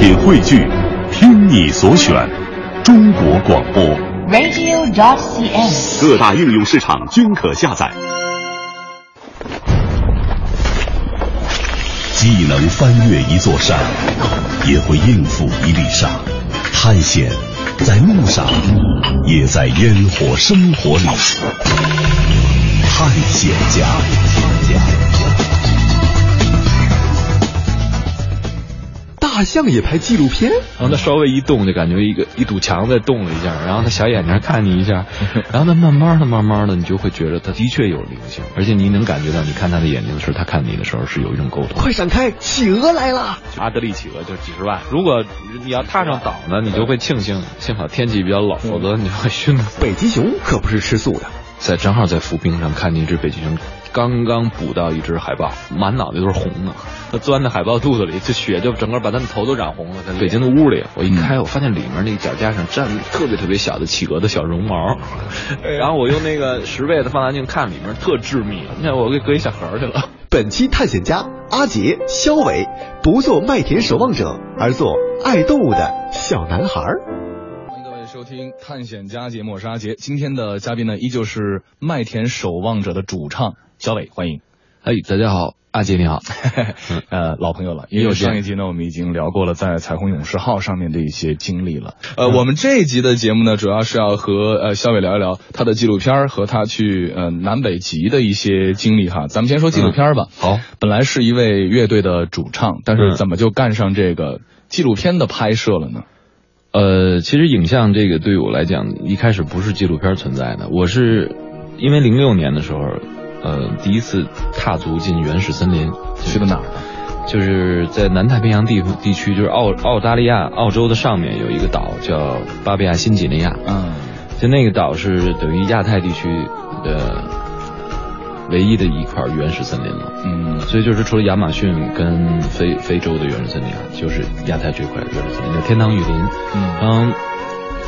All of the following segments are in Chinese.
品汇聚，听你所选，中国广播。radio.dot.cn，。各大应用市场均可下载。既能翻越一座山，也会应付一粒沙。探险，在路上，也在烟火生活里。探险家。大象也拍纪录片，然后它稍微一动，就感觉一个一堵墙在动了一下，然后它小眼睛看你一下，然后它慢慢的、慢慢的，你就会觉得它的确有灵性，而且你能感觉到，你看它的眼睛的时候，它看你的时候是有一种沟通。快闪开，企鹅来了！阿德利企鹅就几十万，如果你要踏上岛呢，你就会庆幸，幸好天气比较冷，否则你会熏的。北极熊可不是吃素的，在正好在浮冰上看见一只北极熊，刚刚捕到一只海豹，满脑袋都是红的，它钻在海豹肚子里，这血就整个把它的头都染红了。在北京的屋里，我一开，我发现里面那个脚架上站了特别特别小的企鹅的小绒毛，然后我用那个十倍的放大镜看里面特致密，那我给搁一小盒去了。本期探险家阿杰、肖伟不做麦田守望者，而做爱动物的小男孩。欢迎各位收听《探险家》节目，我是阿杰。今天的嘉宾呢，依旧是麦田守望者的主唱小伟，欢迎。哎，大家好，阿杰你好。呃，老朋友了，因为上一集呢，我们已经聊过了在彩虹勇士号上面的一些经历了。呃，我们这一集的节目呢，主要是要和呃肖伟聊一聊他的纪录片和他去呃南北极的一些经历哈。咱们先说纪录片儿吧。好，本来是一位乐队的主唱，但是怎么就干上这个纪录片的拍摄了呢？呃，其实影像这个对于我来讲，一开始不是纪录片存在的。我是因为零六年的时候，呃，第一次踏足进原始森林，去的哪儿？就是在南太平洋地地区，就是澳澳大利亚、澳洲的上面有一个岛叫巴布亚新几内亚。嗯，就那个岛是等于亚太地区的唯一的一块原始森林了。嗯，所以就是除了亚马逊跟非非洲的原始森林啊，就是亚太这块原始森林叫天堂雨林。嗯嗯，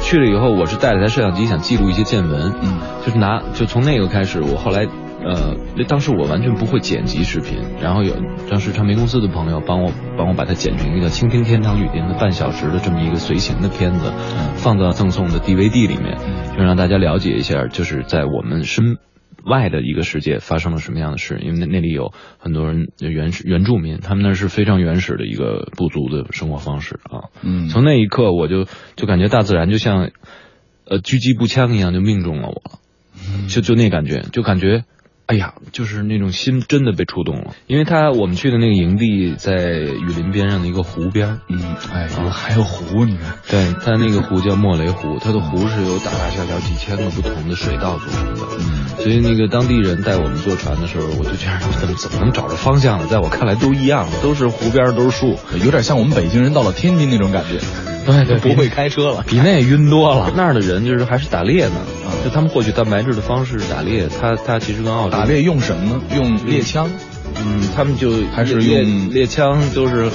去了以后，我是带了台摄像机，想记录一些见闻。嗯，就是拿就从那个开始，我后来呃，那当时我完全不会剪辑视频，然后有当时唱片公司的朋友帮我帮我把它剪成一个《倾听天堂雨林》的半小时的这么一个随行的片子，放到赠送的 DVD 里面，就让大家了解一下，就是在我们身。外的一个世界发生了什么样的事？因为那那里有很多人原始原住民，他们那是非常原始的一个部族的生活方式啊。嗯从那一刻我就就感觉大自然就像呃狙击步枪一样，就命中了我了。就就那感觉，就感觉，哎呀，就是那种心真的被触动了。因为他我们去的那个营地在雨林边上的一个湖边，嗯，哎，还有湖，你看，对，他那个湖叫莫雷湖，它的湖是由大大小小几千个不同的水道组成的。嗯，所以那个当地人带我们坐船的时候，我就觉得怎么怎么能找着方向呢？在我看来都一样，都是湖边都是树，有点像我们北京人到了天津那种感觉。对对，不会开车了，比那晕多了。那儿的人就是还是打猎呢，啊。就他们获取蛋白质的方式是打猎。他他其实跟澳洲打猎用什么？呢？用猎枪，嗯，他们就还是用猎枪都是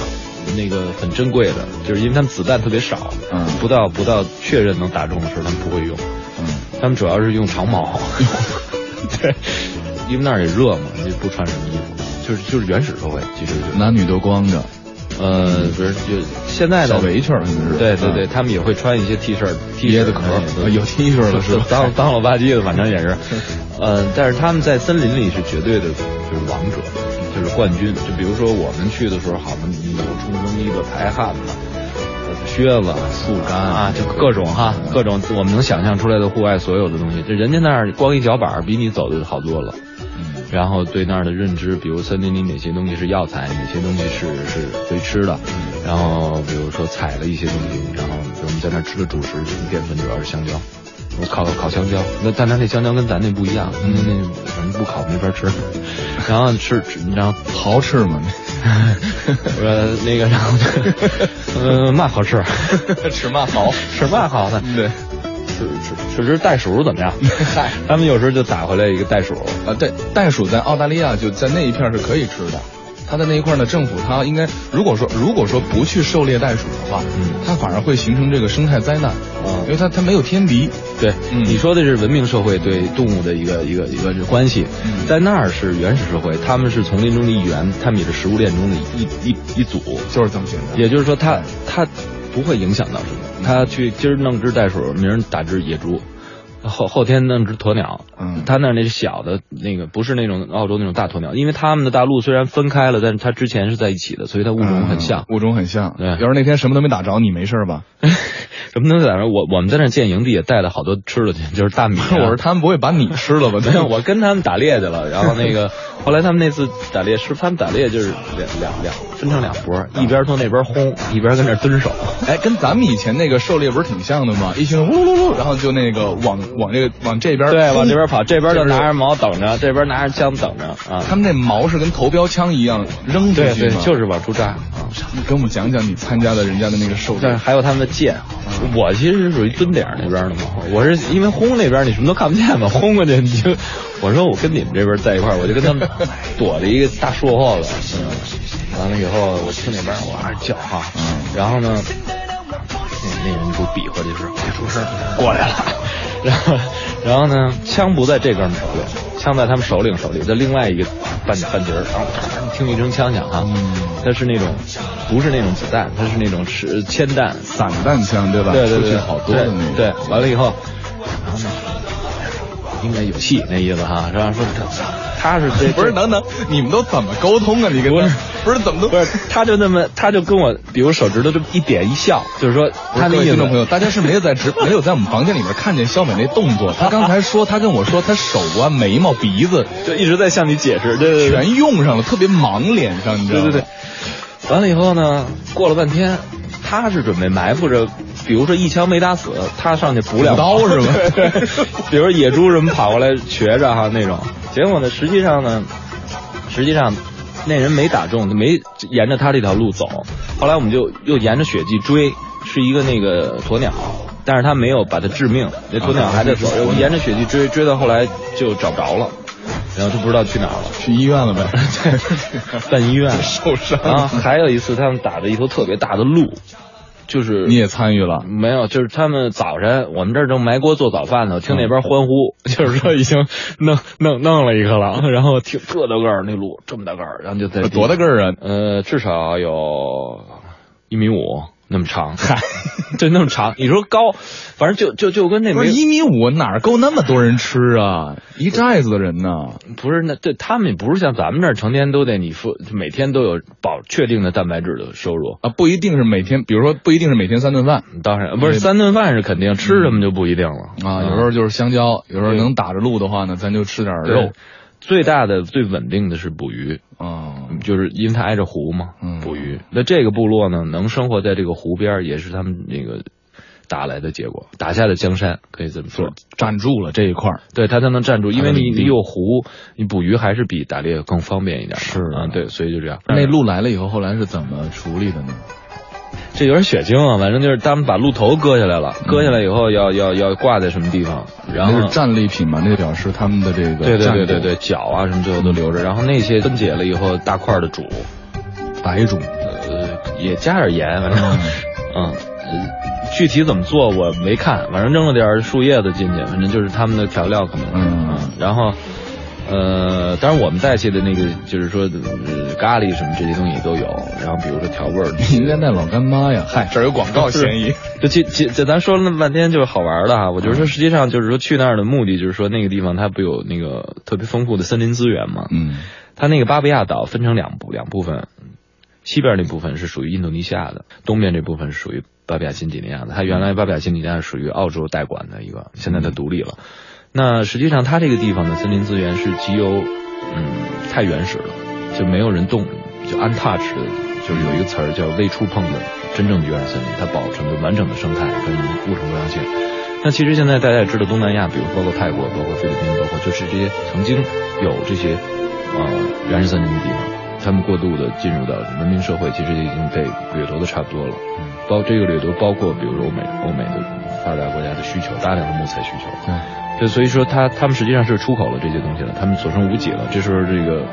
那个很珍贵的，就是因为他们子弹特别少，嗯。不到不到确认能打中的时候，他们不会用，嗯，他们主要是用长矛，对，因为那儿也热嘛，就不穿什么衣服，就是就是原始社会，其实就。男女都光着，呃不是就现在的小围裙儿，是对对对，他们也会穿一些 T 恤、T 恤椰子壳有 T 恤了是吧脏脏了吧唧的，反正也是。呃，但是他们在森林里是绝对的，就是王者，就是冠军。就比如说我们去的时候，好嘛，你有冲锋衣的、排汗的、呃靴子、速干啊，就各种哈，各种我们能想象出来的户外所有的东西，这人家那儿光一脚板儿比你走的好多了。然后对那儿的认知，比如森林里哪些东西是药材，哪些东西是是可以吃的，然后比如说采了一些东西，然后我们在那儿吃的主食，淀粉主要是香蕉，我烤烤香蕉，那但它那香蕉跟咱那不一样，那那反正不烤没法吃，然后吃吃然后 好吃吗？呃那个然后 呃嘛好吃，吃嘛好？吃嘛好呢？对，吃吃吃只袋鼠怎么样？嗨，他们有时候就打回来一个袋鼠，啊，对，袋鼠在澳大利亚就在那一片是可以吃的。它的那一块呢，政府它应该如果说如果说不去狩猎袋鼠的话，嗯，它反而会形成这个生态灾难啊，因为它它没有天敌。对，你说的是文明社会对动物的一个一个一个关系，在那儿是原始社会，他们是丛林中的一员，他们也是食物链中的一一一组，就是这么简单。也就是说，它它不会影响到什么，他去今儿弄只袋鼠，明儿打只野猪。后后天弄只鸵鸟，嗯，他那那是小的那个，不是那种澳洲那种大鸵鸟，因为他们的大陆虽然分开了，但是它之前是在一起的，所以它物种很像，物种很像。对，要是那天什么都没打着，你没事吧？什么都没打着，我我们在那建营地也带了好多吃的去，就是大米。我说他们不会把你吃了吧？对，我跟他们打猎去了，然后那个后来他们那次打猎是他们打猎就是两两两分成两拨，一边从那边轰，一边跟那蹲守。哎，跟咱们以前那个狩猎不是挺像的吗？一群人呜呜呜，然后就那个往往这个往这边对，往这边跑，这边就拿着矛等着，这边拿着枪等着啊。他们那矛是跟投标枪一样扔出去对，就是往出扎啊。你给我们讲讲你参加的人家的那个狩猎，还有他们的箭。我其实是属于蹲点那边的嘛，我是因为轰那边你什么都看不见嘛，轰过去你就，我说我跟你们这边在一块我就跟他们躲在一个大树后头，嗯，完了以后我听那边哇叫哈，嗯，然后呢，那那人就比划就是别出声过来了，然后然后呢，枪不在这哥们手里，枪在他们首领手里，在另外一个半半截儿，然后听一声枪响哈，它是那种。不是那种子弹，它是那种是铅弹、散弹枪，对吧？对对对，好多的那对，完了以后，然后呢，应该有戏那意思哈，是吧？说他是这不是等等，你们都怎么沟通啊？你跟他不是怎么都不是，他就那么他就跟我，比如手指头这么一点一笑，就是说他的听众朋友，大家是没有在直没有在我们房间里面看见肖美那动作，他刚才 说他跟我说他手啊、眉毛、鼻子就一直在向你解释，对对对，全用上了，特别忙脸上，你知道吗？对对对。完了以后呢，过了半天，他是准备埋伏着，比如说一枪没打死，他上去补两刀是吗？比如野猪什么跑过来瘸着哈那种。结果呢，实际上呢，实际上那人没打中，没沿着他这条路走。后来我们就又沿着血迹追，是一个那个鸵鸟，但是他没有把它致命，那鸵鸟还在走。我们沿着血迹追，追到后来就找不着了。然后就不知道去哪儿了，去医院了呗，办医院 受伤啊。还有一次，他们打着一头特别大的鹿，就是你也参与了？没有，就是他们早晨我们这儿正埋锅做早饭呢，听那边欢呼，就是说已经弄弄弄了一个了。然后挺特大个儿那鹿，这么大个儿，然后就在多大个儿啊？呃，至少有一米五。那么长，嗨，就那么长。你说高，反正就就就跟那不是一米五哪够那么多人吃啊？一寨子的人呢？不是那对他们也不是像咱们这儿成天都得你说每天都有保确定的蛋白质的收入啊，不一定是每天，比如说不一定是每天三顿饭。当然不是三顿饭是肯定，吃什么就不一定了啊。有时候就是香蕉，有时候能打着路的话呢，咱就吃点肉。最大的、最稳定的是捕鱼啊，就是因为它挨着湖嘛，捕鱼。那这个部落呢，能生活在这个湖边，也是他们那个打来的结果，打下的江山可以这么说，站住了这一块儿，对他才能站住，因为你你有湖，你捕鱼还是比打猎更方便一点。是啊，对，所以就这样。那鹿来了以后，后来是怎么处理的呢？这有点血腥啊，反正就是他们把鹿头割下来了，割下来以后要要要挂在什么地方，然后是战利品嘛，那表示他们的这个对对对对对脚啊什么最后都留着，然后那些分解了以后大块的煮，白煮，呃也加点盐，反正 嗯，具体怎么做我没看，反正扔了点树叶子进去，反正就是他们的调料可能，嗯，然后。呃，当然我们带去的那个就是说咖喱什么这些东西都有，然后比如说调味儿，你应该带老干妈呀，嗨，这儿有广告嫌疑。就其其这咱说了那么半天就是好玩的哈，我就是说实际上就是说去那儿的目的就是说那个地方它不有那个特别丰富的森林资源嘛，嗯，它那个巴布亚岛分成两部两部分，西边那部分是属于印度尼西亚的，东边这部分是属于巴布亚新几内亚的，它原来巴布亚新几内亚是属于澳洲代管的一个，现在它独立了。那实际上，它这个地方的森林资源是极有，嗯，太原始了，就没有人动，就 untouched 的，就是有一个词儿叫未触碰的真正的原始森林，它保存着完整的生态跟物种多样性。那其实现在大家也知道，东南亚，比如包括泰国，包括菲律宾，包括就是这些曾经有这些呃原始森林的地方，他们过度的进入到文明社会，其实已经被掠夺的差不多了。嗯，包这个掠夺包括比如欧美欧美的发达国家的需求，大量的木材需求。对。就所以说，他他们实际上是出口了这些东西了，他们所剩无几了。这时候，这个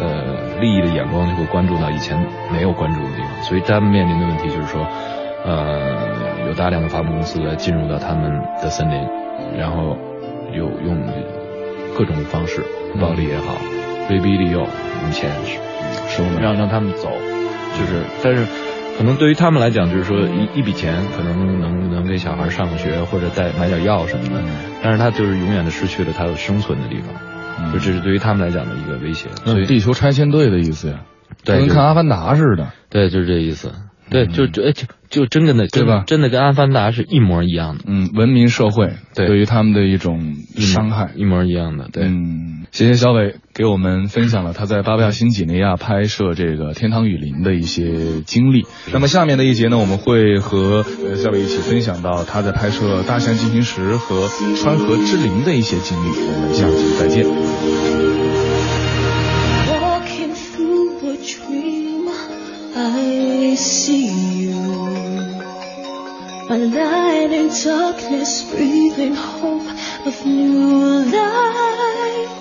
呃利益的眼光就会关注到以前没有关注的地方，所以他们面临的问题就是说，呃，有大量的伐木公司来进入到他们的森林，然后有用各种方式，暴力也好，威逼利诱，用钱收让让他们走，就是但是。可能对于他们来讲，就是说一一笔钱可能能能给小孩上个学或者再买点药什么的，但是他就是永远的失去了他的生存的地方，就这是对于他们来讲的一个威胁。所以地球拆迁队的意思呀，跟看阿凡达似的，对，就是这意思。对，就就就就真的那，对吧？真的跟阿凡达是一模一样的。嗯，文明社会对于他们的一种伤害，一模一样的。对，嗯，谢谢小伟给我们分享了他在巴布亚新几内亚拍摄这个《天堂雨林》的一些经历。那么下面的一节呢，我们会和呃小伟一起分享到他在拍摄《大象进行时》和《川河之灵》的一些经历。我们下期再见。see you. My light in darkness, breathing hope of new life.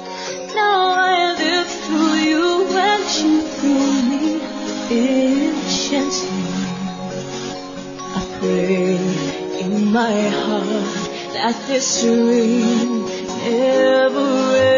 Now I live through you and you through me, enchanting. I pray in my heart that this dream never ends.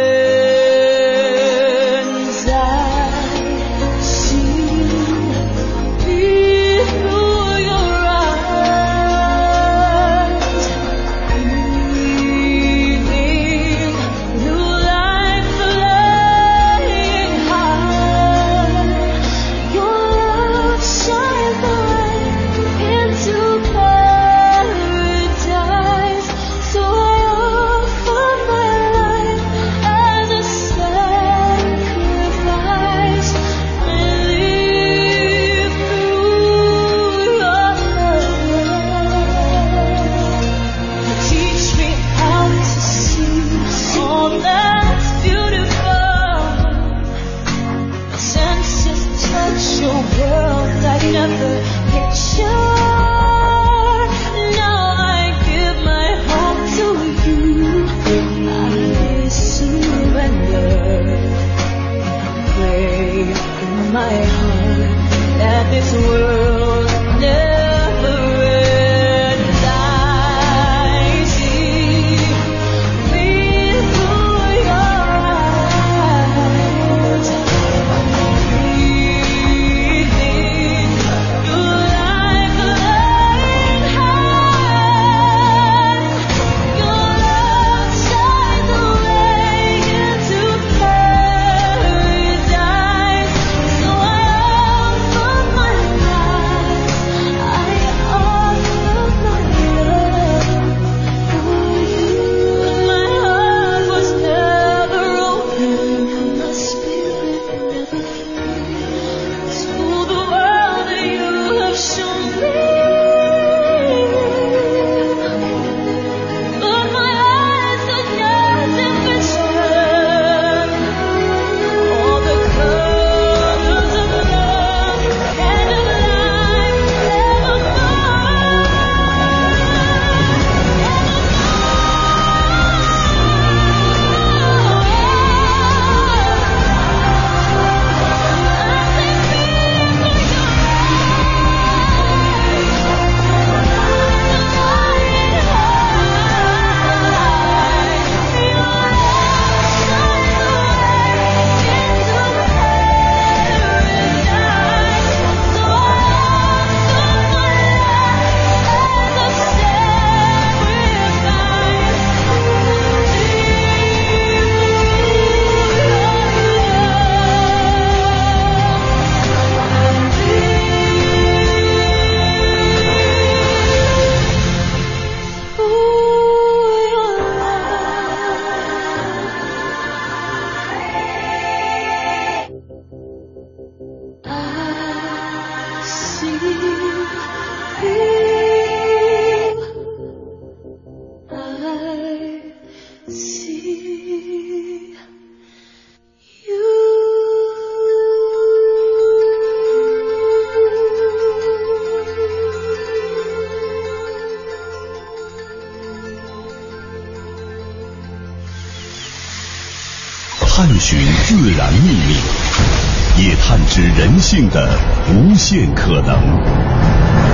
性的无限可能。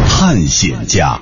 探险家，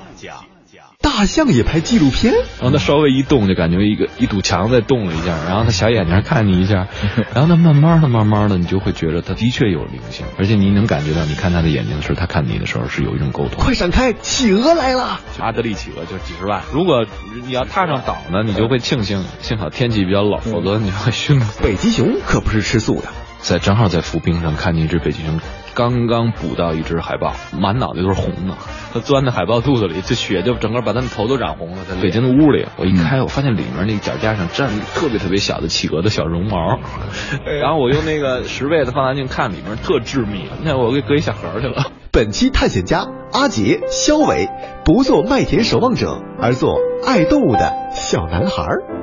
大象也拍纪录片，然后它稍微一动，就感觉一个一堵墙在动了一下，然后它小眼睛看你一下，然后它慢慢的、慢慢的，你就会觉得它的确有灵性，而且你能感觉到，你看它的眼睛的时候，它看你的时候是有一种沟通。快闪开，企鹅来了！阿德利企鹅就几十万，如果你要踏上岛呢，你就会庆幸，幸好天气比较冷，否则你会熏死。北极熊可不是吃素的，在正好在浮冰上看见一只北极熊。刚刚捕到一只海豹，满脑袋都是红的，它钻在海豹肚子里，这血就整个把它的头都染红了。在北京的屋里，我一开，我发现里面那个脚架上站特别特别小的企鹅的小绒毛，然后我用那个十倍的放大镜看，里面特致密，那我给搁一小盒去了。本期探险家阿杰、肖伟不做麦田守望者，而做爱动物的小男孩。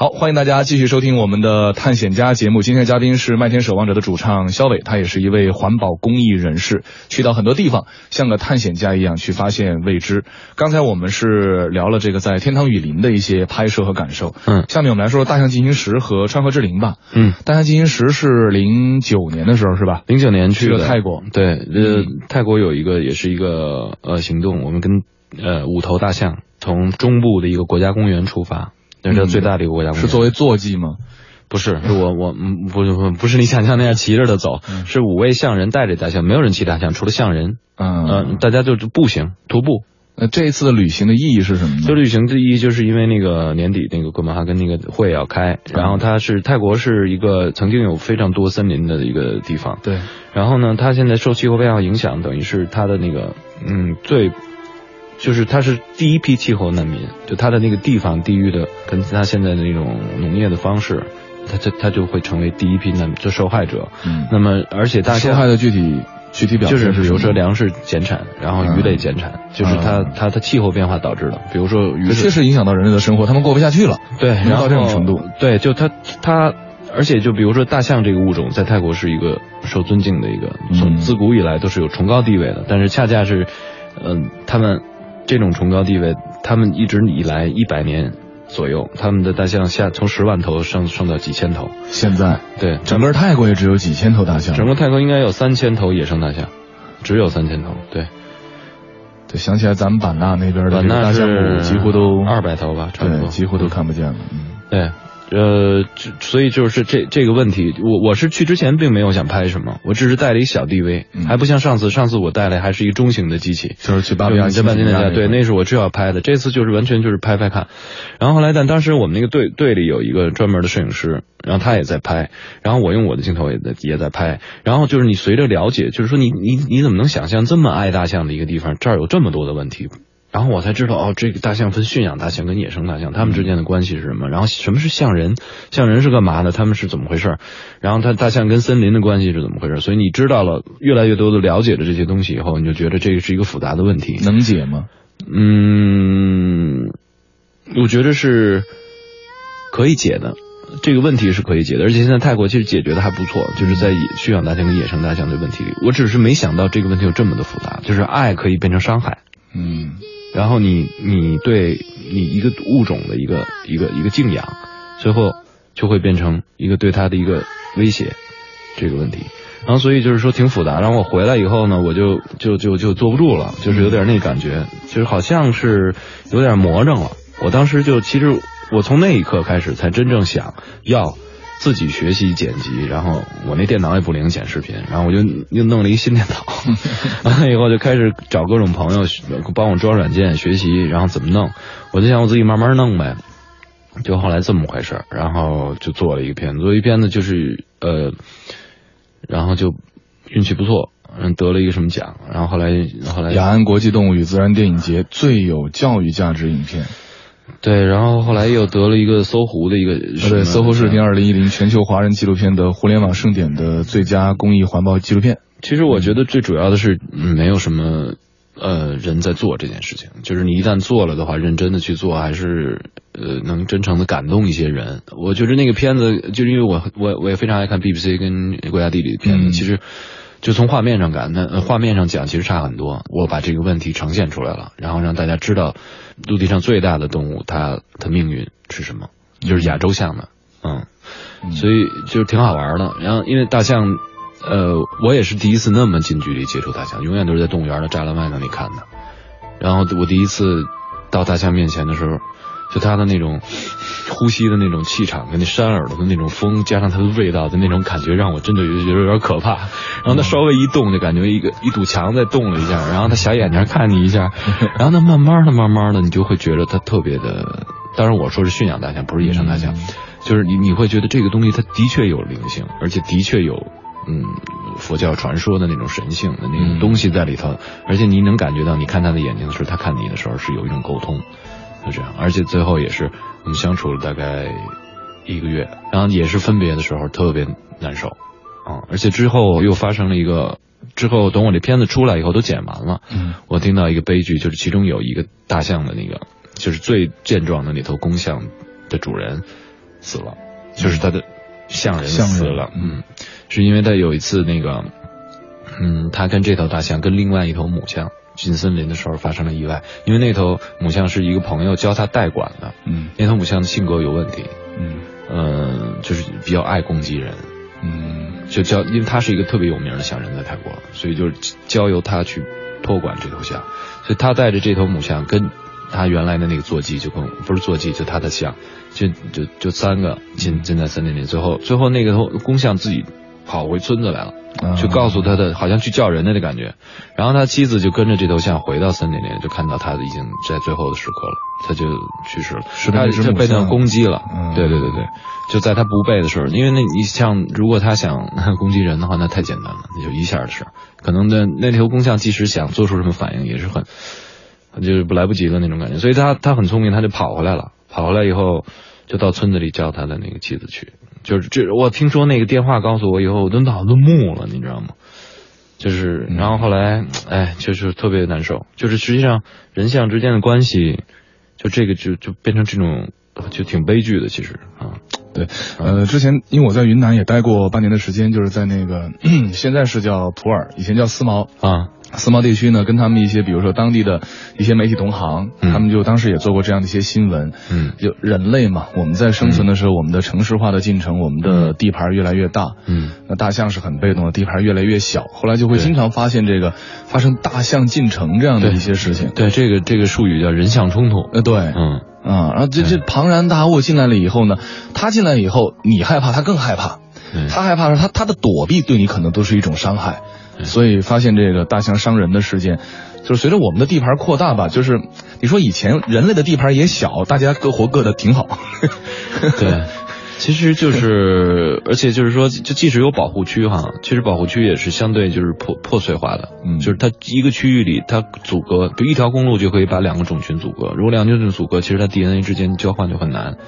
好，欢迎大家继续收听我们的探险家节目。今天的嘉宾是麦田守望者的主唱肖伟，他也是一位环保公益人士，去到很多地方，像个探险家一样去发现未知。刚才我们是聊了这个在天堂雨林的一些拍摄和感受，嗯，下面我们来说大象进行时和川河之灵吧。嗯，大象进行时是零九年的时候是吧？零九年去了泰国，对，呃，泰国有一个也是一个呃行动，我们跟呃五头大象从中部的一个国家公园出发。那是最大的一个国家公园，是作为坐骑吗？不是，是我我嗯不不不是你想象那样骑着的走，是五位象人带着大象，没有人骑大象，除了象人，嗯，大家就是步行徒步。那这一次的旅行的意义是什么呢？就旅行的意义就是因为那个年底那个哥本哈根那个会要开，然后它是泰国是一个曾经有非常多森林的一个地方，对，然后呢，它现在受气候变化影响，等于是它的那个嗯最。就是他是第一批气候难民，就他的那个地方地域的，跟他现在的那种农业的方式，他他他就会成为第一批难就受害者。嗯，那么而且大受害的具体具体表现就是比如说粮食减产，然后鱼类减产，就是它它它气候变化导致的。比如说鱼确实影响到人类的生活，他们过不下去了。对，然后到这种程度。对，就它它，而且就比如说大象这个物种在泰国是一个受尊敬的一个，从自古以来都是有崇高地位的。但是恰恰是，嗯，他们。这种崇高地位，他们一直以来一百年左右，他们的大象下从十万头上升到几千头。现在对整个泰国也只有几千头大象。整个泰国应该有三千头野生大象，只有三千头。对，对，想起来咱们版纳那边的大象几乎都二百头吧，差不多几乎都看不见了。嗯，对。呃，所以就是这这个问题，我我是去之前并没有想拍什么，我只是带了一小 DV，还不像上次，上次我带来还是一个中型的机器，就是去巴比亚这半天的家，对，那是我就要拍的，这次就是完全就是拍拍看，然后后来但当时我们那个队队里有一个专门的摄影师，然后他也在拍，然后我用我的镜头也在也在拍，然后就是你随着了解，就是说你你你怎么能想象这么爱大象的一个地方，这儿有这么多的问题？然后我才知道哦，这个大象分驯养大象跟野生大象，它们之间的关系是什么？然后什么是象人？象人是干嘛的？他们是怎么回事？然后它大象跟森林的关系是怎么回事？所以你知道了越来越多的了解了这些东西以后，你就觉得这个是一个复杂的问题。能解吗？嗯，我觉得是可以解的，这个问题是可以解的。而且现在泰国其实解决的还不错，就是在驯养大象跟野生大象的问题里，我只是没想到这个问题有这么的复杂，就是爱可以变成伤害。嗯。然后你你对你一个物种的一个一个一个敬仰，最后就会变成一个对它的一个威胁，这个问题。然后所以就是说挺复杂。然后我回来以后呢，我就就就就坐不住了，就是有点那感觉，就是好像是有点魔怔了。我当时就其实我从那一刻开始才真正想要。自己学习剪辑，然后我那电脑也不灵剪视频，然后我就又弄了一新电脑，完了以后就开始找各种朋友帮我装软件学习，然后怎么弄，我就想我自己慢慢弄呗，就后来这么回事然后就做了一个片子，做一片子就是呃，然后就运气不错，嗯，得了一个什么奖，然后后来后来雅安国际动物与自然电影节最有教育价值影片。对，然后后来又得了一个搜狐的一个，对，搜狐视频二零一零全球华人纪录片的互联网盛典的最佳公益环保纪录片。其实我觉得最主要的是，没有什么呃人在做这件事情，就是你一旦做了的话，认真的去做，还是呃能真诚的感动一些人。我觉得那个片子，就是因为我我我也非常爱看 BBC 跟国家地理的片子，其实。就从画面上感，那画面上讲其实差很多。我把这个问题呈现出来了，然后让大家知道，陆地上最大的动物它的命运是什么，就是亚洲象的。嗯，所以就是挺好玩的。然后因为大象，呃，我也是第一次那么近距离接触大象，永远都是在动物园的栅栏外那里看的。然后我第一次到大象面前的时候，就它的那种呼吸的那种气场，跟那扇耳朵的那种风，加上它的味道的那种感觉，让我真的觉得有点可怕。然后它稍微一动，就感觉一个一堵墙在动了一下，然后它小眼睛看你一下，然后它慢慢的、慢慢的，你就会觉得它特别的。当然我说是驯养大象，不是野生大象，就是你你会觉得这个东西它的确有灵性，而且的确有嗯佛教传说的那种神性的那种东西在里头，而且你能感觉到，你看他的眼睛的时候，他看你的时候是有一种沟通，就这样。而且最后也是我们相处了大概一个月，然后也是分别的时候特别难受啊，而且之后又发生了一个，之后等我这片子出来以后都剪完了，嗯，我听到一个悲剧，就是其中有一个大象的那个。就是最健壮的那头公象的主人死了，就是他的象人死了，嗯，是因为他有一次那个，嗯，他跟这头大象跟另外一头母象进森林的时候发生了意外，因为那头母象是一个朋友教他代管的，嗯，那头母象的性格有问题，嗯，呃，就是比较爱攻击人，嗯，就教，因为他是一个特别有名的象人，在泰国，所以就是交由他去托管这头象，所以他带着这头母象跟。他原来的那个坐骑就跟不是坐骑，就他的象，就就就三个进进在森林里，最后最后那个头公象自己跑回村子来了，去告诉他的，好像去叫人家的那感觉，然后他妻子就跟着这头象回到森林里，就看到他已经在最后的时刻了，他就去世了，他就被那攻击了，对对对对，就在他不备的时候，因为那你像如果他想攻击人的话，那太简单了，那就一下的事，可能那那头公象即使想做出什么反应，也是很。就是不来不及了那种感觉，所以他他很聪明，他就跑回来了。跑回来以后，就到村子里叫他的那个妻子去。就是这，我听说那个电话告诉我以后，我都脑子木了，你知道吗？就是，然后后来，哎，就是特别难受。就是实际上人像之间的关系，就这个就就变成这种，就挺悲剧的。其实啊，对，呃，之前因为我在云南也待过半年的时间，就是在那个 现在是叫普洱，以前叫思茅啊。思茅地区呢，跟他们一些，比如说当地的一些媒体同行，他们就当时也做过这样的一些新闻。嗯，就人类嘛，我们在生存的时候，我们的城市化的进程，我们的地盘越来越大。嗯，那大象是很被动的，地盘越来越小。后来就会经常发现这个发生大象进城这样的一些事情。对，这个这个术语叫人象冲突。呃，对，嗯啊，然后这这庞然大物进来了以后呢，他进来以后，你害怕，他更害怕。他害怕的是他他的躲避对你可能都是一种伤害。所以发现这个大象伤人的事件，就是随着我们的地盘扩大吧，就是你说以前人类的地盘也小，大家各活各的挺好。对，其实就是，而且就是说，就即使有保护区哈，其实保护区也是相对就是破破碎化的，嗯，就是它一个区域里它阻隔，就一条公路就可以把两个种群阻隔，如果两个种群阻隔，其实它 DNA 之间交换就很难，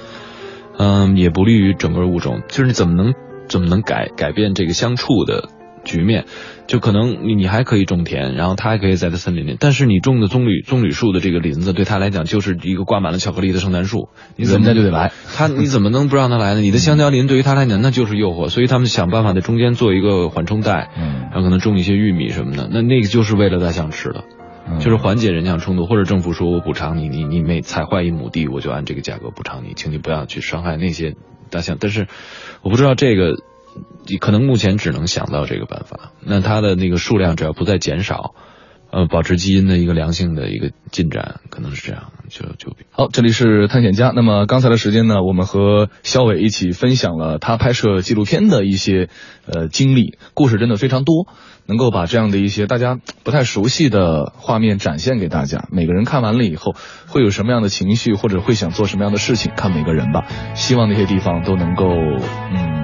嗯，也不利于整个物种，就是你怎么能怎么能改改变这个相处的？局面，就可能你你还可以种田，然后他还可以在他森林里，但是你种的棕榈棕榈树的这个林子，对他来讲就是一个挂满了巧克力的圣诞树，你怎么就得来？他你怎么能不让他来呢？你的香蕉林对于他来讲那就是诱惑，所以他们想办法在中间做一个缓冲带，嗯，然后可能种一些玉米什么的，那那个就是为了大象吃的，就是缓解人象冲突，或者政府说我补偿你，你你每踩坏一亩地，我就按这个价格补偿你，请你不要去伤害那些大象。但是我不知道这个。你可能目前只能想到这个办法，那它的那个数量只要不再减少，呃，保持基因的一个良性的一个进展，可能是这样，就就好。这里是探险家，那么刚才的时间呢，我们和肖伟一起分享了他拍摄纪录片的一些呃经历，故事真的非常多，能够把这样的一些大家不太熟悉的画面展现给大家。每个人看完了以后会有什么样的情绪，或者会想做什么样的事情，看每个人吧。希望那些地方都能够嗯。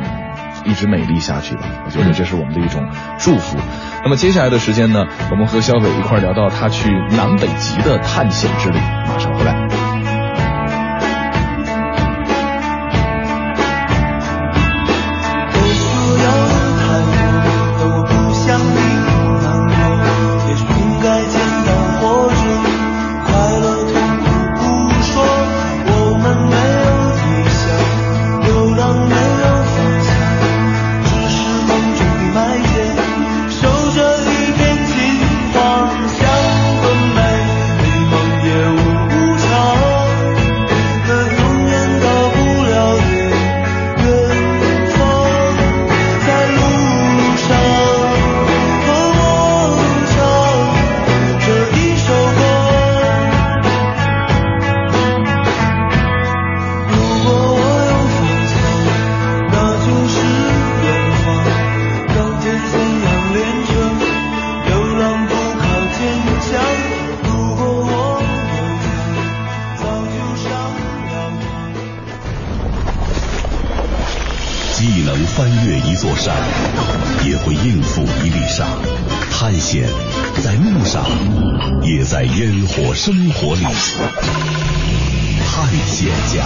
一直美丽下去吧，我觉得这是我们的一种祝福。那么接下来的时间呢，我们和小伟一块聊到他去南北极的探险之旅，马上回来。一座山，也会应付一粒沙；探险在路上，也在烟火生活里。探险家。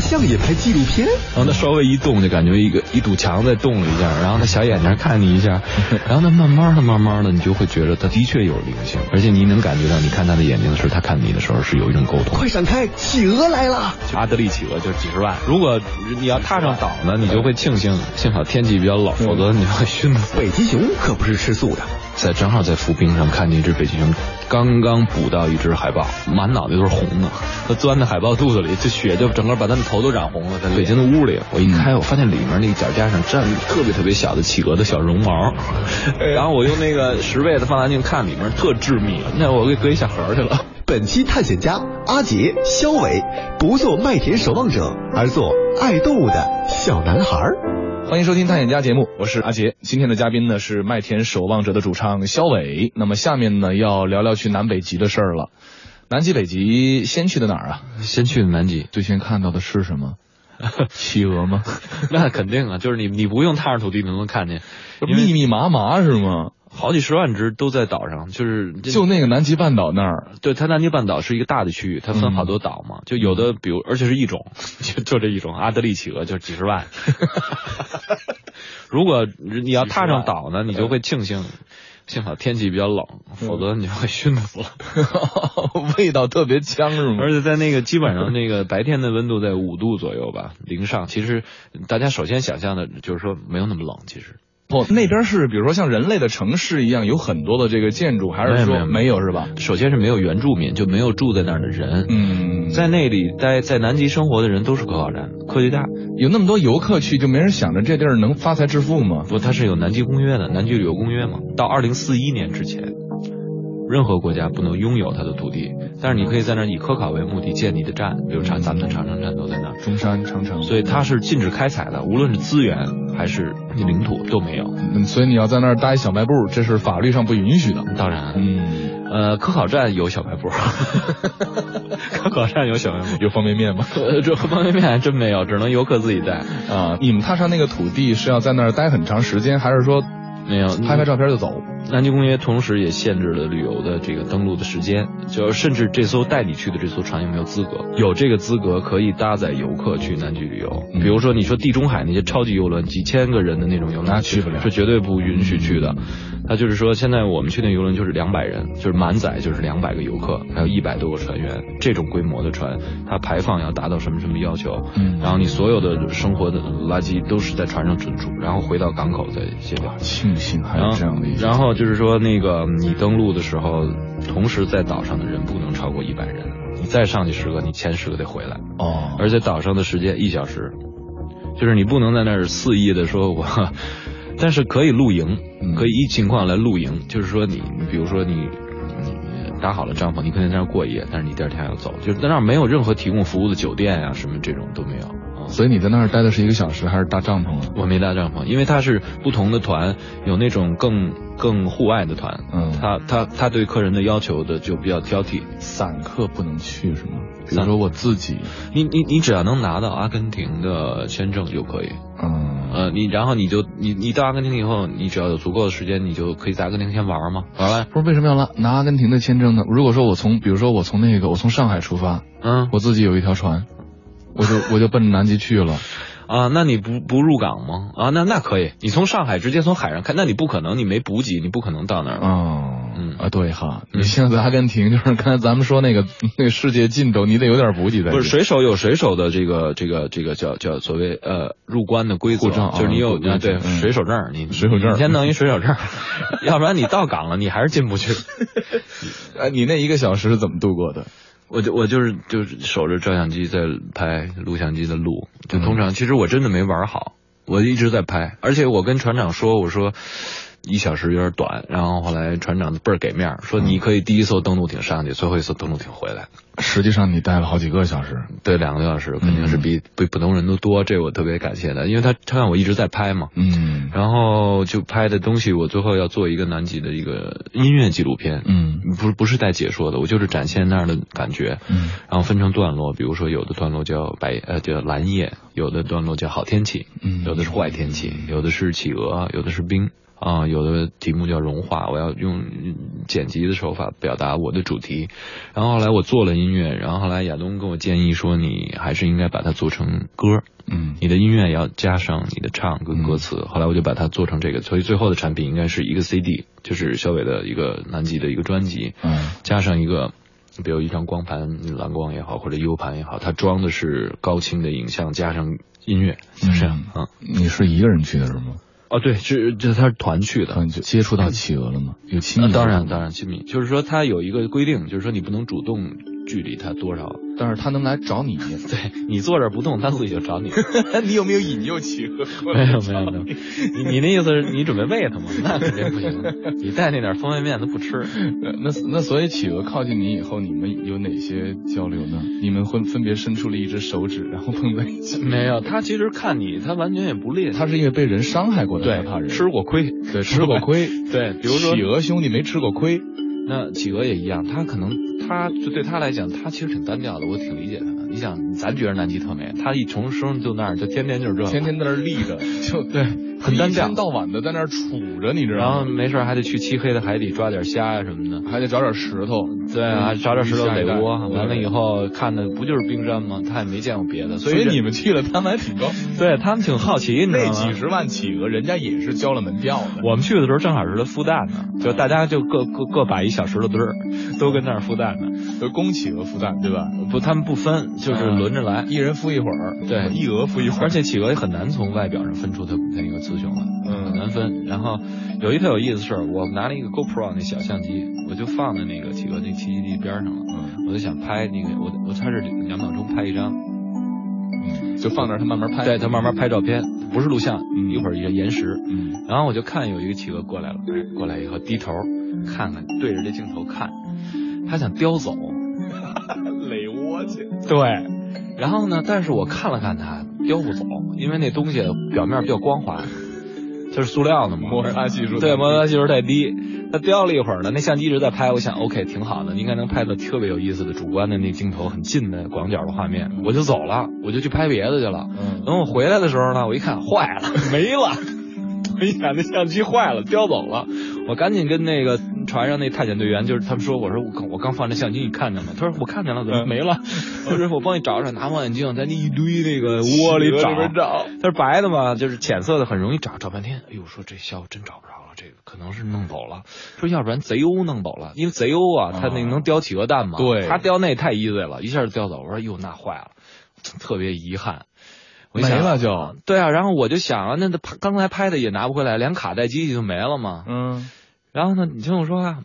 大象也拍纪录片，然后它稍微一动，就感觉一个一堵墙在动了一下，然后它小眼睛看你一下，然后它慢慢的、慢慢的，你就会觉得它的确有灵性，而且你能感觉到，你看它的眼睛的时候，它看你的时候是有一种沟通。快闪开，企鹅来了！阿德利企鹅就几十万，如果你要踏上岛呢，你就会庆幸，幸好天气比较冷，否则你会熏死。北极熊可不是吃素的。在正好在浮冰上看见一只北极熊，刚刚捕到一只海豹，满脑袋都是红的，它钻在海豹肚子里，这血就整个把它的头都染红了。在北京的屋里，我一开，我发现里面那个脚架上站着特别特别小的企鹅的小绒毛，然后我用那个十倍的放大镜看里面特致密，那我给搁一小盒去了。本期探险家阿杰、肖伟不做麦田守望者，而做爱动物的小男孩。欢迎收听探险家节目，我是阿杰。今天的嘉宾呢是麦田守望者的主唱肖伟。那么下面呢要聊聊去南北极的事儿了。南极、北极，先去的哪儿啊？先去的南极。最先看到的是什么？企鹅吗？那肯定啊，就是你你不用踏上土地，能不能看见？密密麻麻是吗？好几十万只都在岛上，就是就那个南极半岛那儿。对，它南极半岛是一个大的区域，它分好多岛嘛。就有的，比如而且是一种，就就这一种阿德利企鹅，就是几十万。如果你要踏上岛呢，你就会庆幸，幸好天气比较冷，否则你就会熏死了。味道特别呛是吗？而且在那个基本上那个白天的温度在五度左右吧，零上。其实大家首先想象的就是说没有那么冷，其实。哦，那边是比如说像人类的城市一样，有很多的这个建筑，还是说没有是吧？首先是没有原住民，就没有住在那儿的人。嗯，在那里待在南极生活的人都是科考站科学家，有那么多游客去，就没人想着这地儿能发财致富吗？不，它是有南极公约的，南极旅游公约嘛，到二零四一年之前。任何国家不能拥有它的土地，但是你可以在那儿以科考为目的建你的站，比如长咱们的长城站都在那儿，中山长城，所以它是禁止开采的，无论是资源还是你领土都没有。嗯，所以你要在那儿搭小卖部，这是法律上不允许的。当然，嗯，呃，科考站有小卖部，科考站有小卖部，有方便面吗？这方便面还真没有，只能游客自己带啊。你们踏上那个土地是要在那儿待很长时间，还是说？没有拍拍照片就走。南极公约同时也限制了旅游的这个登陆的时间，就甚至这艘带你去的这艘船有没有资格？有这个资格可以搭载游客去南极旅游。比如说你说地中海那些超级游轮，几千个人的那种游轮，去不了，是绝对不允许去的。他就是说，现在我们去那游轮就是两百人，就是满载就是两百个游客，还有一百多个船员，这种规模的船，它排放要达到什么什么要求？嗯，然后你所有的生活的垃圾都是在船上存储，然后回到港口再卸掉。庆幸还有这样的一然后就是说，那个你登陆的时候，同时在岛上的人不能超过一百人，你再上去十个，你前十个得回来。哦，而且岛上的时间一小时，就是你不能在那儿肆意的说我。但是可以露营，可以依情况来露营。就是说，你你比如说你你搭好了帐篷，你可以在那儿过夜，但是你第二天要走，就是在那儿没有任何提供服务的酒店呀，什么这种都没有。所以你在那儿待的是一个小时，还是搭帐篷啊？我没搭帐篷，因为它是不同的团，有那种更更户外的团，嗯，他他他对客人的要求的就比较挑剔，散客不能去是吗？比如说我自己，你你你只要能拿到阿根廷的签证就可以，嗯，呃，你然后你就你你到阿根廷以后，你只要有足够的时间，你就可以在阿根廷先玩嘛，玩完。不是为什么要拿拿阿根廷的签证呢？如果说我从，比如说我从那个我从上海出发，嗯，我自己有一条船，我就我就奔着南极去了。啊，那你不不入港吗？啊，那那可以，你从上海直接从海上看，那你不可能，你没补给，你不可能到那儿。哦，嗯啊，对哈，你现在阿根廷，就是刚才咱们说那个那个世界尽头，你得有点补给在。不是水手有水手的这个这个这个叫叫所谓呃入关的规则，就是你有啊对水手证，你水手证，你先弄一水手证，要不然你到港了你还是进不去。哎，你那一个小时是怎么度过的？我就我就是就是守着照相机在拍录像机的录，就通常其实我真的没玩好，我一直在拍，而且我跟船长说，我说一小时有点短，然后后来船长倍儿给面，说你可以第一艘登陆艇上去，最后一艘登陆艇回来。实际上你待了好几个小时，对，两个多小时肯定是比比普通人都多，这我特别感谢他，因为他他让我一直在拍嘛，嗯，然后就拍的东西，我最后要做一个南极的一个音乐纪录片，嗯，不是不是带解说的，我就是展现那儿的感觉，嗯，然后分成段落，比如说有的段落叫白呃叫蓝夜，有的段落叫好天气，嗯。有的是坏天气，有的是企鹅，有的是冰。啊，有的题目叫融化，我要用剪辑的手法表达我的主题。然后后来我做了音乐，然后后来亚东跟我建议说，你还是应该把它做成歌，嗯你的音乐要加上你的唱跟歌词。后来我就把它做成这个，所以最后的产品应该是一个 CD，就是肖伟的一个南极的一个专辑，嗯加上一个。比如一张光盘，蓝光也好，或者 U 盘也好，它装的是高清的影像，加上音乐，就这样啊。你是一个人去的是吗？哦，对，是这他是团去的，团去接触到企鹅了吗？有亲密、嗯？当然，当然亲密，就是说他有一个规定，就是说你不能主动距离他多少，但是他能来找你。对你坐这儿不动，他自己就找你。你有没有引诱企鹅？没有没有没有。你你那意思是你准备喂它吗？那肯定不行。你带那点方便面它不吃。那那所以企鹅靠近你以后，你们有哪些交流呢？你们会分别伸出了一只手指，然后碰在一起？没有，它其实看你，它完全也不猎。它是因为被人伤害过的，对，怕人吃过亏，对，吃过亏。对，比如说企鹅兄弟没吃过亏。那企鹅也一样，它可能它就对它来讲，它其实挺单调的，我挺理解它的。你想，咱觉得南极特美，它一从生就那儿，就天天就是这，天天在那儿立着，就对，很单调，一天到晚的在那儿杵着，你知道吗？然后没事还得去漆黑的海底抓点虾呀什么的，还得找点石头，对啊，找找石头垒窝。完了以后看的不就是冰山吗？他也没见过别的，所以你们去了，他们还挺高，对他们挺好奇，你知道吗？那几十万企鹅，人家也是交了门票的。我们去的时候正好是他孵蛋呢，就大家就各各各摆一小石头堆儿，都跟那儿孵蛋呢。就公企鹅孵蛋，对吧？不，他们不分，就是轮着来，一人孵一会儿，对，一鹅孵一会儿。而且企鹅也很难从外表上分出它那个雌雄来，嗯，很难分。然后有一特有意思的事儿，我拿了一个 GoPro 那小相机，我就放在那个企鹅那栖息地边上了，嗯，我就想拍那个，我我它是两秒钟拍一张，嗯，就放那儿它慢慢拍，对，他慢慢拍照片，不是录像，嗯、一会儿一个延时，嗯，然后我就看有一个企鹅过来了，过来以后低头看看，对着这镜头看，他想叼走。垒窝去，对，然后呢？但是我看了看它，叼不走，因为那东西表面比较光滑，就是塑料的嘛，摩擦系数对，摩擦系数太低。它雕了一会儿呢，那相机一直在拍，我想 OK 挺好的，应该能拍到特别有意思的主观的那镜头很近的广角的画面，我就走了，我就去拍别的去了。嗯，等我回来的时候呢，我一看坏了，没了。我一看那相机坏了，叼走了，我赶紧跟那个船上那探险队员，就是他们说，我说我我刚放这相机，你看见了？他说我看见了，怎么没了？我说我帮你找找，拿望远镜在那一堆那个窝里找。找，它是白的嘛，就是浅色的，很容易找，找半天。哎呦，说这小真找不着了，这个可能是弄走了。说要不然贼鸥弄走了，因为贼鸥啊，它那能叼企鹅蛋嘛，对，它叼那太 easy 了，一下就叼走。我说哟，那坏了，特别遗憾。没了就对啊，然后我就想啊，那拍刚才拍的也拿不回来，连卡带机器就没了嘛。嗯，然后呢，你听我说啊，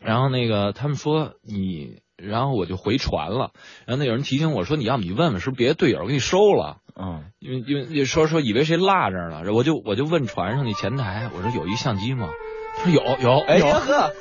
然后那个他们说你，然后我就回传了。然后那有人提醒我说，你要么你问问是不是别的队友给你收了。嗯，因为因为说说以为谁落这儿了，我就我就问船上那前台，我说有一相机吗？他说有有，哎呀 呵，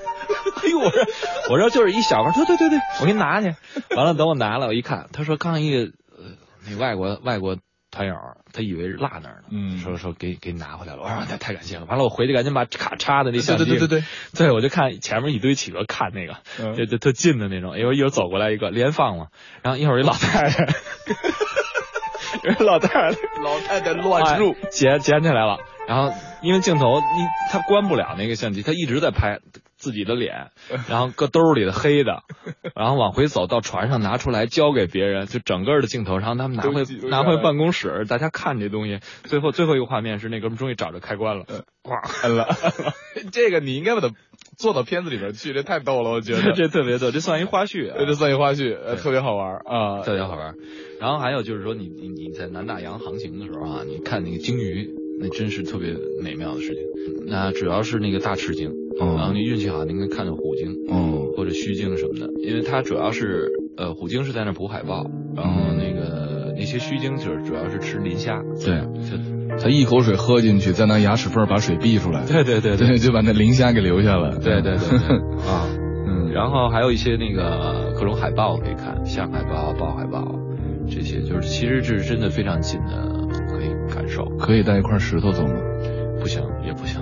哎呦我说我说就是一小块，对对对对，我给你拿去。完了等我拿了，我一看，他说刚一个呃那外国外国。团友，他以为是落那儿了，嗯，说说给给你拿回来了，我说太太感谢了。完了，我回去赶紧把卡插的那相机，对对对对 对，我就看前面一堆企鹅看那个，嗯、就就特近的那种。一会儿一会儿走过来一个连放了，然后一会儿一老太太，老太太老太太乱入捡捡起来了，然后因为镜头你他关不了那个相机，他一直在拍。自己的脸，然后搁兜里的黑的，然后往回走到船上拿出来交给别人，就整个的镜头，然后他们拿回拿回办公室，大家看这东西。最后最后一个画面是那哥们终于找着开关了，哇，摁了。这个你应该把它做到片子里边去，这太逗了，我觉得这特别逗，这算一花絮，这算一花絮，呃，特别好玩啊，特别好玩。然后还有就是说，你你你在南大洋航行的时候啊，你看那个鲸鱼，那真是特别美妙的事情。那主要是那个大翅鲸。嗯、然后你运气好，你能看到虎鲸，嗯，或者须鲸什么的，因为它主要是呃虎鲸是在那捕海豹，然后那个那些须鲸就是主要是吃磷虾，对，它一口水喝进去，再拿牙齿缝把水逼出来，对对对对，就把那磷虾给留下了，对对对对 啊，嗯，然后还有一些那个各种海豹可以看，象海豹、豹海豹这些，就是其实这是真的非常近的可以感受。可以带一块石头走吗？不行，也不行。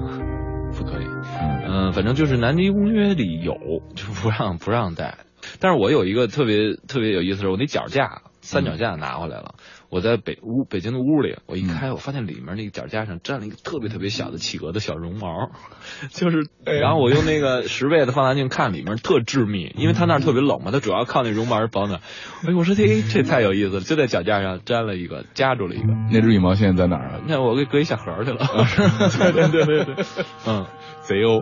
嗯、呃，反正就是南极公约里有，就不让不让带。但是我有一个特别特别有意思的是，我那脚架三脚架拿回来了，我在北屋北京的屋里，我一开，我发现里面那个脚架上站了一个特别特别小的企鹅的小绒毛，就是，然后我用那个十倍的放大镜看里面特致密，因为它那儿特别冷嘛，它主要靠那绒毛保暖。哎，我说这这太有意思了，就在脚架上粘了一个，夹住了一个。那只羽毛现在在哪儿啊？那我给搁一小盒去了。对对对对对，嗯，贼欧，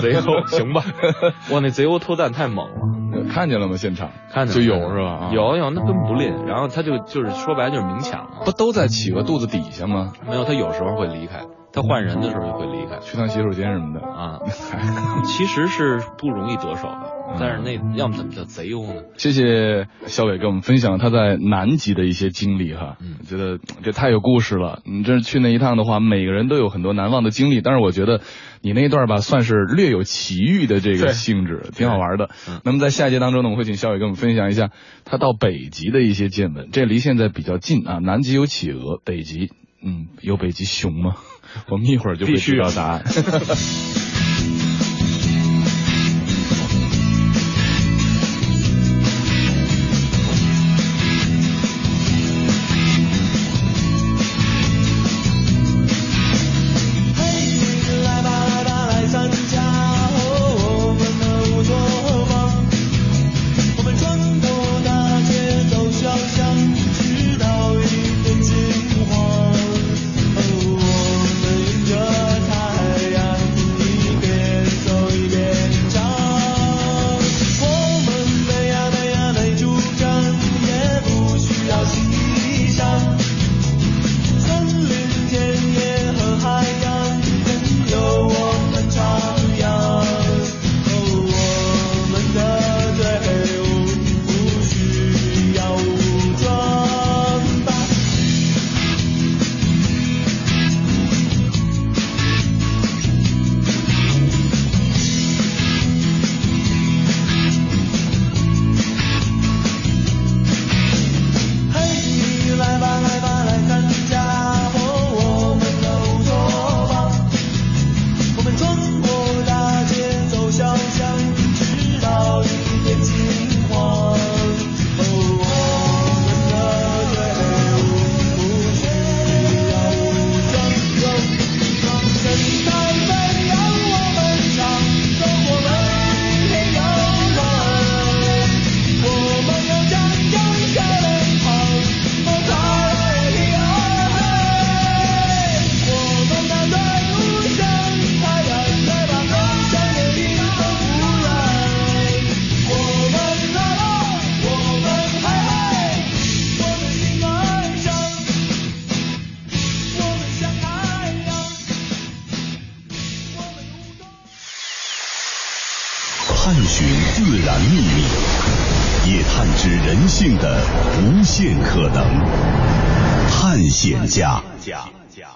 贼欧，行吧。哇，那贼欧偷蛋太猛了，看见了吗？现场看见就有是吧？有有，那根本不吝。然后他就就是说白了就是明抢不。都在企鹅肚子底下吗？没有，他有时候会离开。他换人的时候就会离开，去趟洗手间什么的啊。其实是不容易得手的，但是那要么怎么叫贼优呢？谢谢小伟跟我们分享他在南极的一些经历哈。嗯，觉得这太有故事了。你这去那一趟的话，每个人都有很多难忘的经历。但是我觉得你那一段吧，算是略有奇遇的这个性质，挺好玩的。那么在下一节当中呢，我会请肖伟跟我们分享一下他到北极的一些见闻。这离现在比较近啊，南极有企鹅，北极。嗯，有北极熊吗？我们一会儿就会知道答案。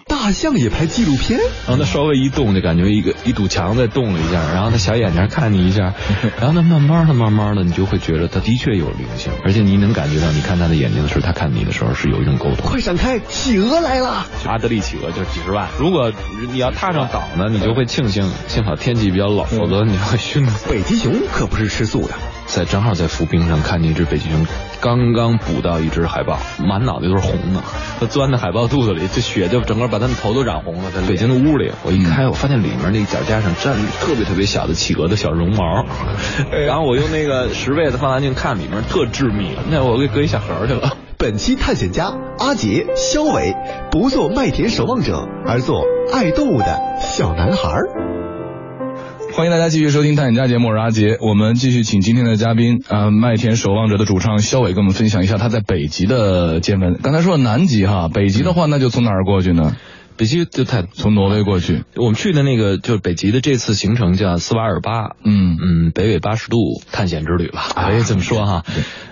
大象也拍纪录片，然后它稍微一动，就感觉一个一堵墙在动了一下，然后它小眼睛看你一下，然后它慢慢的、慢慢的，你就会觉得它的确有灵性，而且你能感觉到，你看它的眼睛的时候，它看你的时候是有一种沟通。快闪开，企鹅来了！阿德利企鹅就是几十万，如果你要踏上岛呢，你就会庆幸，幸好天气比较冷，否则你会熏的。北极熊可不是吃素的。在正好在浮冰上看见一只北极熊，刚刚捕到一只海豹，满脑袋都是红的，它钻在海豹肚子里，这血就整个把它的头都染红了。在北京的屋里，我一开，我发现里面那个脚架上站特别特别小的企鹅的小绒毛，然后我用那个十倍的放大镜看里面特致密，那我给搁一小盒去了。本期探险家阿杰、肖伟不做麦田守望者，而做爱动物的小男孩。欢迎大家继续收听《探险家》节目，我是阿杰。我们继续请今天的嘉宾啊，麦田守望者的主唱肖伟，跟我们分享一下他在北极的见闻。刚才说南极哈，北极的话，那就从哪儿过去呢？北极就太从挪威过去，我们去的那个就是北极的这次行程叫斯瓦尔巴，嗯。嗯，北纬八十度探险之旅吧，可以这么说哈，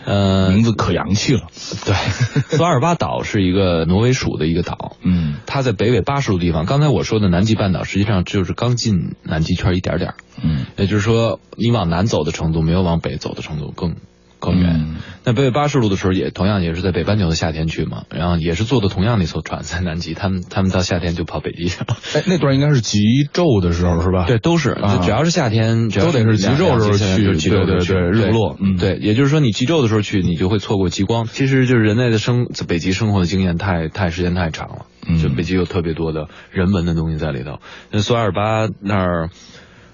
呃，名字可洋气了。对，斯瓦尔巴岛是一个挪威属的一个岛，嗯，它在北纬八十度地方。刚才我说的南极半岛实际上就是刚进南极圈一点点，嗯，也就是说你往南走的程度没有往北走的程度更更远。那北纬八十度的时候，也同样也是在北半球的夏天去嘛，然后也是坐的同样的一艘船 在南极，他们他们到夏天就跑北极去了。哎，那段应该是极昼的时候是吧？对，都是，就只要是夏天，都得是极昼时候去，对对对，日落，嗯，对，也就是说你极昼的时候去，你就会错过极光。其实就是人类的生在北极生活的经验太太时间太长了，就北极有特别多的人文的东西在里头。那索尔巴那儿，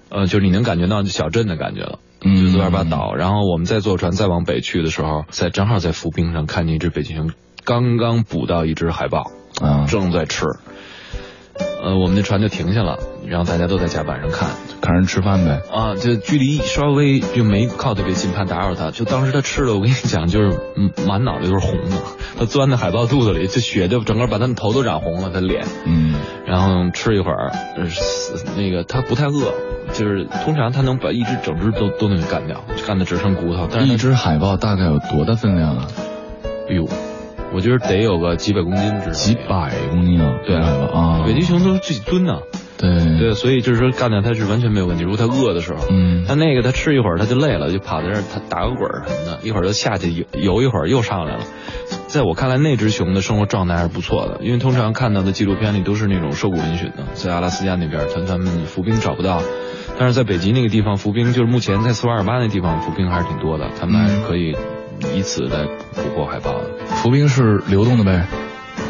呃，就是你能感觉到小镇的感觉了。嗯，索尔巴岛，然后我们再坐船再往北去的时候，在正好在浮冰上看见一只北极熊，刚刚捕到一只海豹，啊，正在吃。呃，我们的船就停下了，然后大家都在甲板上看，看人吃饭呗。啊，就距离稍微就没靠特别近，怕打扰他。就当时他吃的，我跟你讲，就是满脑袋都是红的，他钻在海豹肚子里，这血就整个把他的头都染红了，他脸。嗯。然后吃一会儿，那个他不太饿。就是通常它能把一只整只都都能干掉，干的只剩骨头。但是一只海豹大概有多大分量啊？哎呦，我觉得得有个几百公斤至几百公斤啊！对啊，北极熊都是几吨呢？对对，所以就是说干掉它是完全没有问题。如果它饿的时候，嗯，它那个它吃一会儿它就累了，就跑在那儿它打个滚什么的，一会儿就下去游游一会儿又上来了。在我看来，那只熊的生活状态还是不错的，因为通常看到的纪录片里都是那种瘦骨嶙峋的，在阿拉斯加那边，他他们浮冰找不到。但是在北极那个地方，浮冰就是目前在斯瓦尔巴那地方浮冰还是挺多的，他们还是可以以此来捕获海豹的。浮冰是流动的呗，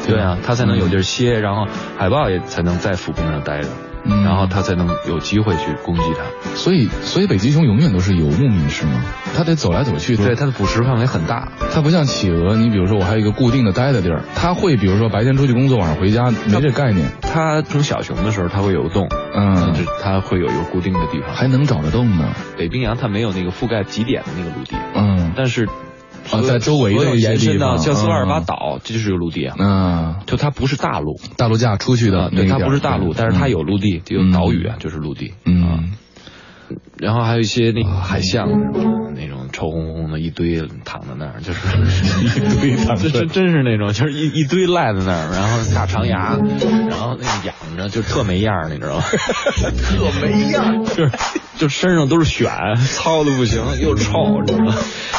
对啊，它才能有地儿歇，然后海豹也才能在浮冰上待着。然后它才能有机会去攻击它，所以所以北极熊永远都是游牧民是吗？它得走来走去，对它的捕食范围很大。它不像企鹅，你比如说我还有一个固定的待的地儿，它会比如说白天出去工作，晚上回家，没这概念。它从小熊的时候，它会有洞，嗯，就它会有一个固定的地方，还能找得动呢。北冰洋它没有那个覆盖极点的那个陆地，嗯，但是。啊，在周围的延伸到叫斯瓦尔巴岛，这就是个陆地啊。嗯，就它不是大陆，大陆架出去的，对，它不是大陆，但是它有陆地，有岛屿啊，就是陆地。嗯，然后还有一些那个海象，那种臭烘烘的一堆躺在那儿，就是 一堆躺，这真真是那种，就是一一堆赖在那儿，然后大长牙，然后那个仰着，就特没样儿，你知道吗？特没样儿，就是就身上都是癣，糙的不行，又臭，你知道吗？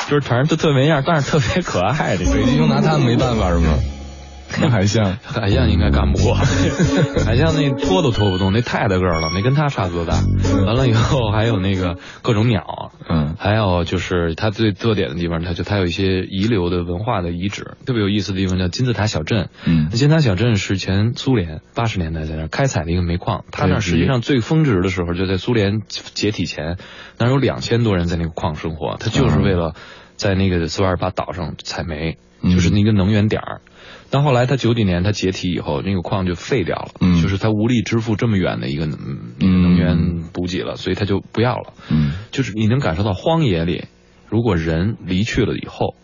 就是反正就特没样儿，但是特别可爱。这北极熊拿它没办法是吗？海象，海象应该干不过。海象那拖都拖不动，那太大个了，那跟它差不多大。完了以后还有那个 各种鸟，嗯，还有就是它最特点的地方，它就它有一些遗留的文化的遗址，特别有意思的地方叫金字塔小镇。嗯，金字塔小镇是前苏联八十年代在那开采的一个煤矿，它那实际上最峰值的时候就在苏联解体前，那有两千多人在那个矿生活，它就是为了在那个斯瓦尔巴岛上采煤，就是那个能源点儿。但后来他九几年他解体以后，那个矿就废掉了，嗯，就是他无力支付这么远的一个能源补给了，所以他就不要了，嗯，就是你能感受到荒野里，如果人离去了以后，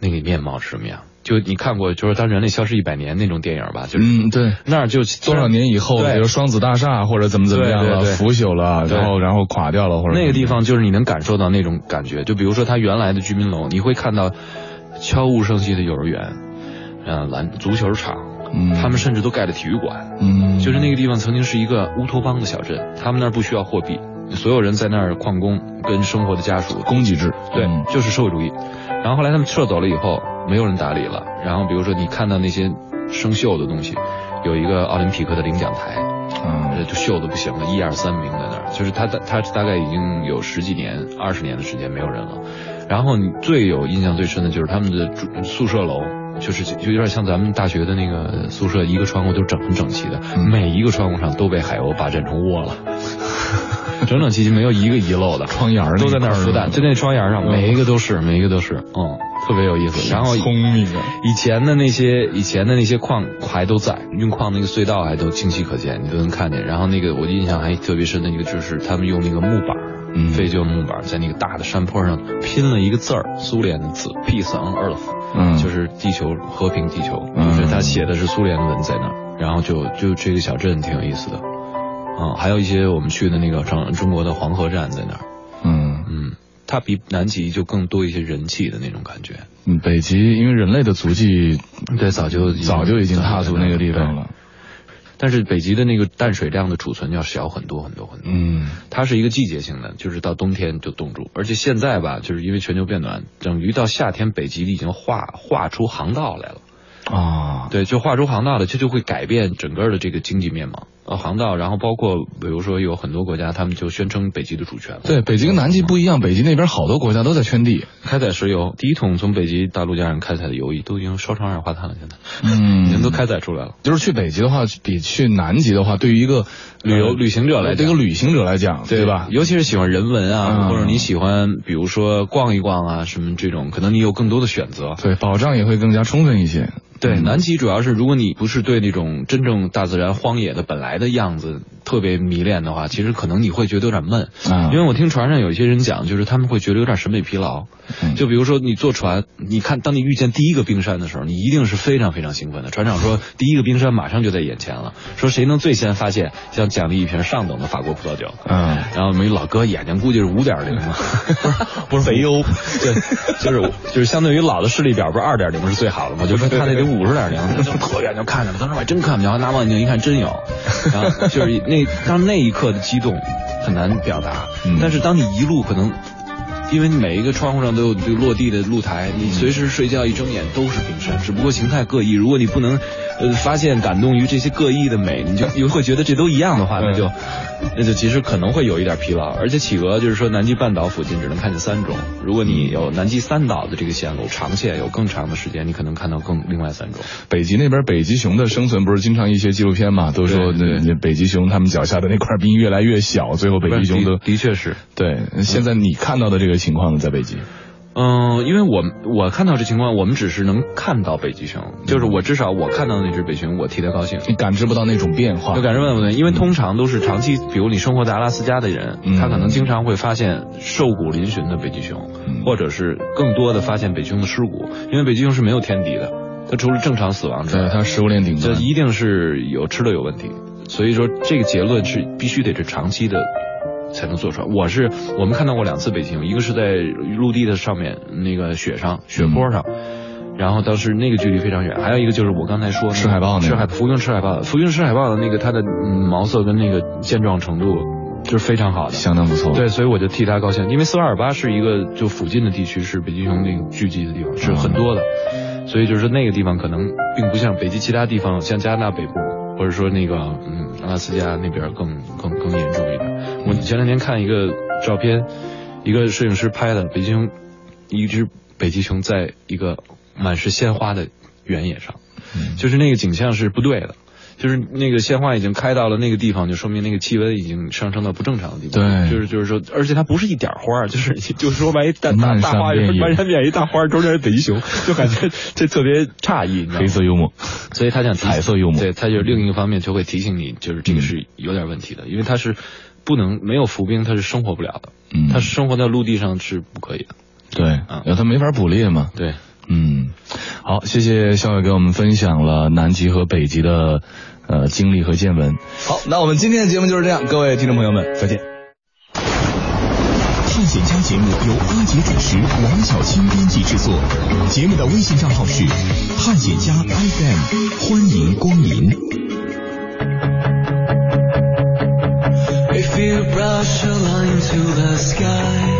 那个面貌是什么样？就你看过，就是当人类消失一百年那种电影吧？就是嗯，对，那儿就多少年以后，比如双子大厦或者怎么怎么样了，腐朽了，然后然后垮掉了，或者那个地方就是你能感受到那种感觉。就比如说它原来的居民楼，你会看到悄无声息的幼儿园。呃，篮足球场，嗯，他们甚至都盖了体育馆，嗯，就是那个地方曾经是一个乌托邦的小镇，他们那儿不需要货币，所有人在那儿矿工跟生活的家属，供给制，对，就是社会主义。然后后来他们撤走了以后，没有人打理了。然后比如说你看到那些生锈的东西，有一个奥林匹克的领奖台，啊，就锈的不行了，一二三名在那儿，就是他他大概已经有十几年、二十年的时间没有人了。然后你最有印象最深的就是他们的住宿舍楼。就是就有点像咱们大学的那个宿舍，一个窗户都整很整齐的，每一个窗户上都被海鸥霸占成窝了，整整齐齐，没有一个遗漏的。窗沿都在那儿孵蛋，就那窗沿上，每一个都是，每一个都是，嗯，特别有意思。然后聪明啊！以前的那些以前的那些矿还都在，运矿那个隧道还都清晰可见，你都能看见。然后那个我印象还特别深的一个就是他们用那个木板，废旧木板，在那个大的山坡上拼了一个字儿，苏联的字，Peace on Earth。嗯，就是地球和平，地球，就是他写的是苏联的文在那儿，然后就就这个小镇挺有意思的，啊，还有一些我们去的那个中中国的黄河站在那儿，嗯嗯，它比南极就更多一些人气的那种感觉，嗯，北极因为人类的足迹，对，早就早就已经踏足那个地方了。但是北极的那个淡水量的储存要小很多很多很多。嗯，它是一个季节性的，就是到冬天就冻住，而且现在吧，就是因为全球变暖，等于到夏天北极已经化化出航道来了。啊，对，就画出航道了，这就会改变整个的这个经济面貌。呃，航道，然后包括比如说有很多国家，他们就宣称北极的主权。对，北极跟南极不一样，北极那边好多国家都在圈地开采石油，第一桶从北极大陆架上开采的油都已经烧成二氧化碳了，现在，嗯，已经都开采出来了。就是去北极的话，比去南极的话，对于一个旅游旅行者来，对一个旅行者来讲，对吧？尤其是喜欢人文啊，或者你喜欢，比如说逛一逛啊，什么这种，可能你有更多的选择，对，保障也会更加充分一些。对，南极主要是如果你不是对那种真正大自然荒野的本来的样子。特别迷恋的话，其实可能你会觉得有点闷，嗯，因为我听船上有一些人讲，就是他们会觉得有点审美疲劳。就比如说你坐船，你看当你遇见第一个冰山的时候，你一定是非常非常兴奋的。船长说第一个冰山马上就在眼前了，说谁能最先发现，将奖励一瓶上等的法国葡萄酒。嗯，然后我们老哥眼睛估计是五点零嘛，不是 肥优，对，就是就是相对于老的视力表不是二点零是最好的嘛，就说他那得五十点零，特远就看见了，当时我还真看不着，拿望远镜一看真有，然后就是那。当那一刻的激动很难表达，但是当你一路可能，因为每一个窗户上都有这个落地的露台，你随时睡觉一睁眼都是冰山，只不过形态各异。如果你不能。呃，发现感动于这些各异的美，你就 你会觉得这都一样的话，那就那就其实可能会有一点疲劳。而且企鹅就是说，南极半岛附近只能看见三种。如果你有南极三岛的这个线路长线，有更长的时间，你可能看到更另外三种。北极那边北极熊的生存不是经常一些纪录片嘛，都说那那北极熊他们脚下的那块冰越来越小，最后北极熊都的确是对。现在你看到的这个情况呢，在北极。嗯，因为我我看到这情况，我们只是能看到北极熊，就是我至少我看到那只北极熊，我替他高兴。你感知不到那种变化，就感知不到，因为通常都是长期，比如你生活在阿拉斯加的人，他可能经常会发现瘦骨嶙峋的北极熊，或者是更多的发现北极熊的尸骨，因为北极熊是没有天敌的，它除了正常死亡之外，它食物链顶端，这一定是有吃的有问题，所以说这个结论是必须得是长期的。才能做出来。我是我们看到过两次北极熊，一个是在陆地的上面那个雪上雪坡上，然后当时那个距离非常远。还有一个就是我刚才说吃海豹，吃海浮云吃海豹，浮云吃海豹的那个它的毛色跟那个健壮程度就是非常好的，相当不错。对，所以我就替他高兴，因为斯瓦尔巴是一个就附近的地区是北极熊那个聚集的地方是很多的，所以就是那个地方可能并不像北极其他地方，像加拿大北部或者说那个嗯阿拉斯加那边更更更严重一点。我前两天看一个照片，一个摄影师拍的北极熊，一只北极熊在一个满是鲜花的原野上，就是那个景象是不对的，就是那个鲜花已经开到了那个地方，就说明那个气温已经上升到不正常的地方。对，就是就是说，而且它不是一点花，就是就是说白一大大大花园，漫山遍野一大花，中间是北极熊，就感觉 这特别诧异。黑色幽默，所以他想彩色幽默，对，他就另一个方面就会提醒你，就是这个是有点问题的，因为它是。不能没有浮冰，它是生活不了的。嗯，它生活在陆地上是不可以的。对，因为它没法捕猎嘛。对，嗯，好，谢谢肖伟给我们分享了南极和北极的呃经历和见闻。好，那我们今天的节目就是这样，各位听众朋友们，再见。探险家节目由阿杰主持，王小青编辑制作。节目的微信账号是探险家 FM，欢迎光临。Brush a line to the sky,